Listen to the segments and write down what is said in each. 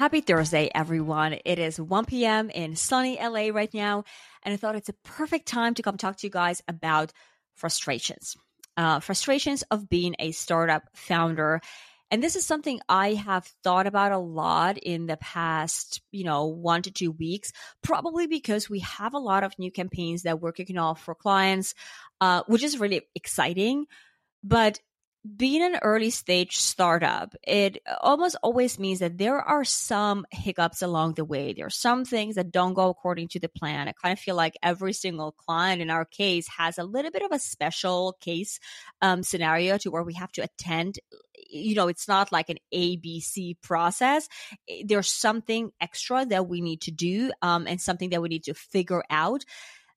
Happy Thursday, everyone. It is 1 p.m. in sunny LA right now, and I thought it's a perfect time to come talk to you guys about frustrations. Uh, frustrations of being a startup founder. And this is something I have thought about a lot in the past, you know, one to two weeks, probably because we have a lot of new campaigns that we're kicking off for clients, uh, which is really exciting. But being an early stage startup, it almost always means that there are some hiccups along the way. There are some things that don't go according to the plan. I kind of feel like every single client in our case has a little bit of a special case um, scenario to where we have to attend. You know, it's not like an ABC process. There's something extra that we need to do um, and something that we need to figure out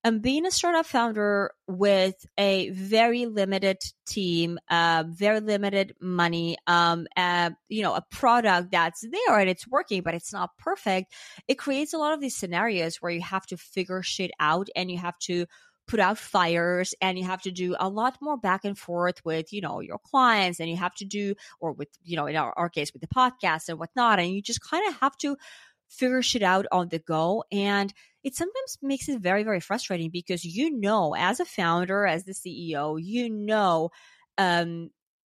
and being a startup founder with a very limited team, uh, very limited money, um, uh, you know, a product that's there and it's working, but it's not perfect, it creates a lot of these scenarios where you have to figure shit out and you have to put out fires and you have to do a lot more back and forth with you know your clients and you have to do or with you know in our, our case with the podcast and whatnot and you just kind of have to figure shit out on the go. And it sometimes makes it very, very frustrating because you know, as a founder, as the CEO, you know, um,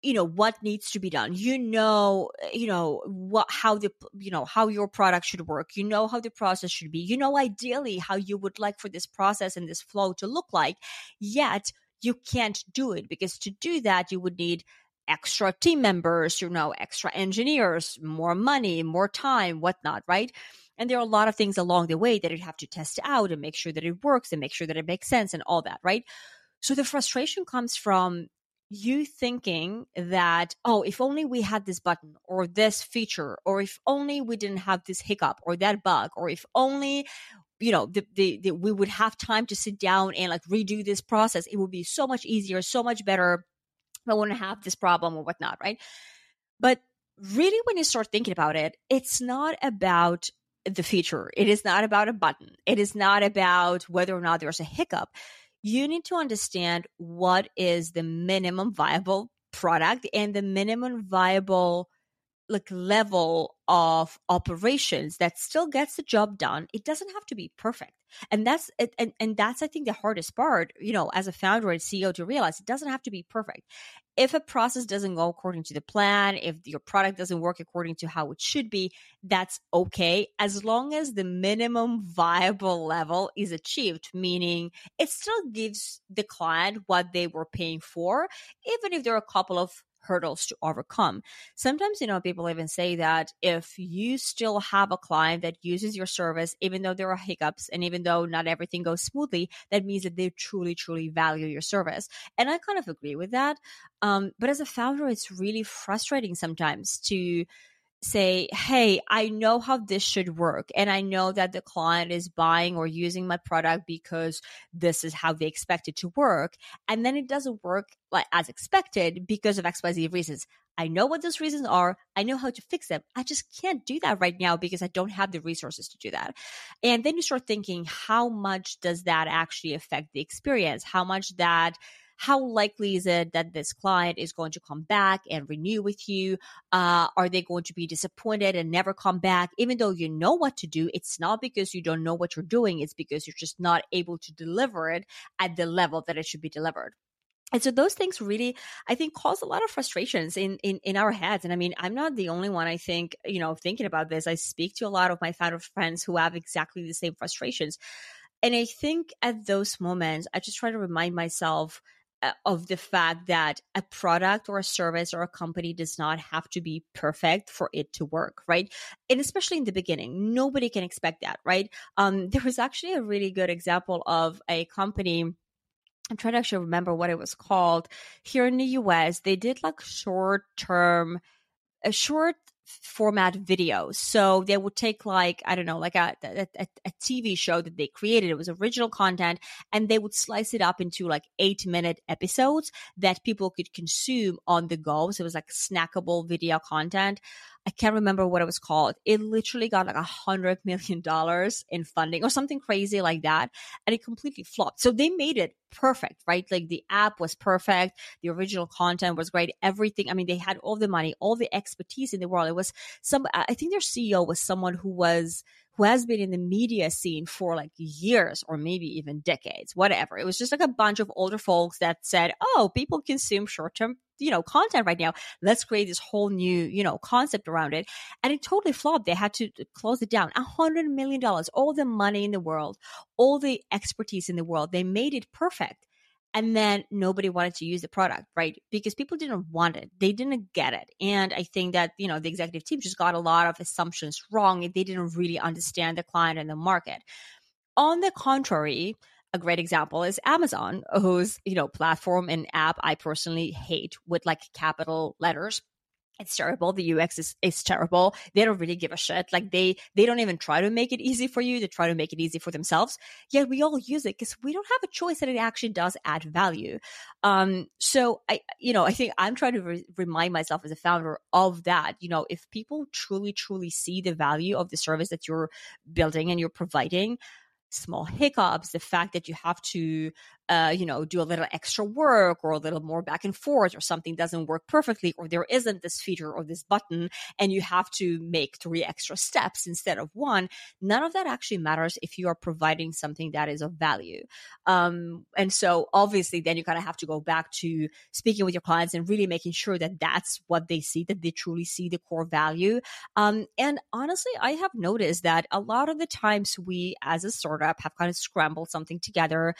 you know what needs to be done. You know you know what how the you know how your product should work. You know how the process should be. You know ideally how you would like for this process and this flow to look like. Yet you can't do it because to do that you would need extra team members you know extra engineers more money more time whatnot right and there are a lot of things along the way that you have to test out and make sure that it works and make sure that it makes sense and all that, right? So the frustration comes from you thinking that, oh, if only we had this button or this feature, or if only we didn't have this hiccup or that bug, or if only you know the, the, the, we would have time to sit down and like redo this process it would be so much easier so much better i wouldn't have this problem or whatnot right but really when you start thinking about it it's not about the feature. It is not about a button. It is not about whether or not there's a hiccup. You need to understand what is the minimum viable product and the minimum viable like level of operations that still gets the job done it doesn't have to be perfect and that's and, and that's i think the hardest part you know as a founder and ceo to realize it doesn't have to be perfect if a process doesn't go according to the plan if your product doesn't work according to how it should be that's okay as long as the minimum viable level is achieved meaning it still gives the client what they were paying for even if there are a couple of hurdles to overcome. Sometimes, you know, people even say that if you still have a client that uses your service, even though there are hiccups and even though not everything goes smoothly, that means that they truly, truly value your service. And I kind of agree with that. Um, but as a founder, it's really frustrating sometimes to say, Hey, I know how this should work. And I know that the client is buying or using my product because this is how they expect it to work. And then it doesn't work like as expected because of XYZ reasons. I know what those reasons are. I know how to fix them. I just can't do that right now because I don't have the resources to do that. And then you start thinking, how much does that actually affect the experience? How much that how likely is it that this client is going to come back and renew with you? Uh, are they going to be disappointed and never come back? Even though you know what to do, it's not because you don't know what you're doing, it's because you're just not able to deliver it at the level that it should be delivered. And so those things really, I think, cause a lot of frustrations in, in, in our heads. And I mean, I'm not the only one, I think, you know, thinking about this. I speak to a lot of my founder friends who have exactly the same frustrations. And I think at those moments, I just try to remind myself of the fact that a product or a service or a company does not have to be perfect for it to work, right? And especially in the beginning, nobody can expect that, right? Um, there was actually a really good example of a company. I'm trying to actually remember what it was called here in the US. They did like short term, a short format videos. So they would take like, I don't know, like a, a, a, TV show that they created. It was original content and they would slice it up into like eight minute episodes that people could consume on the go. So it was like snackable video content. I can't remember what it was called. It literally got like a hundred million dollars in funding or something crazy like that. And it completely flopped. So they made it perfect, right? Like the app was perfect. The original content was great. Everything. I mean, they had all the money, all the expertise in the world. It was some, I think their CEO was someone who was who has been in the media scene for like years or maybe even decades, whatever. It was just like a bunch of older folks that said, oh, people consume short term you know content right now let's create this whole new you know concept around it. And it totally flopped. They had to uh, close it down. A hundred million dollars all the money in the world all the expertise in the world they made it perfect. And then nobody wanted to use the product right? Because people didn't want it. They didn't get it. And i think that you know the executive team just got a lot of assumptions wrong they didn't really understand the client and the market. On the contrary a great example is Amazon, whose you know platform and app I personally hate with like capital letters. It's terrible. The ux is, is terrible. They don't really give a shit. Like they they don't even try to make it easy for you. They try to make it easy for themselves. Yet we all use it because we don't have a choice that it actually does add value. Um so i you know i think i'm trying to re- remind myself as a founder of that. You know if people truly truly see the value of the service that you're building and you're providing small hiccups, the fact that you have to uh, you know, do a little extra work or a little more back and forth or something doesn't work perfectly or there isn't this feature or this button and you have to make three extra steps instead of one, none of that actually matters if you are providing something that is of value. Um, and so obviously then you kind of have to go back to speaking with your clients and really making sure that that's what they see, that they truly see the core value. Um, and honestly, I have noticed that a lot of the times we as a startup have kind of scrambled something together.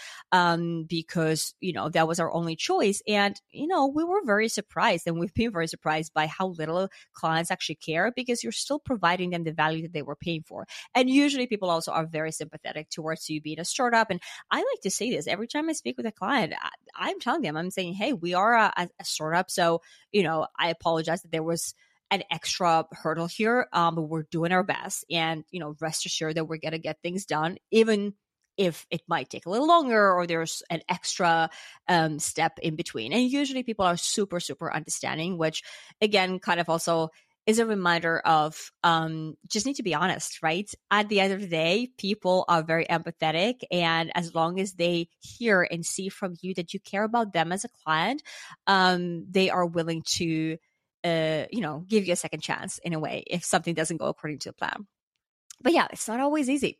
Because, you know, that was our only choice. And, you know, we were very surprised and we've been very surprised by how little clients actually care because you're still providing them the value that they were paying for. And usually people also are very sympathetic towards you being a startup. And I like to say this every time I speak with a client, I, am telling them, I'm saying, hey, we are a, a startup. So, you know, I apologize that there was an extra hurdle here. Um, but we're doing our best, and you know, rest assured that we're gonna get things done, even if it might take a little longer or there's an extra um, step in between. And usually people are super, super understanding, which again, kind of also is a reminder of um, just need to be honest, right? At the end of the day, people are very empathetic. And as long as they hear and see from you that you care about them as a client, um, they are willing to, uh, you know, give you a second chance in a way if something doesn't go according to the plan. But yeah, it's not always easy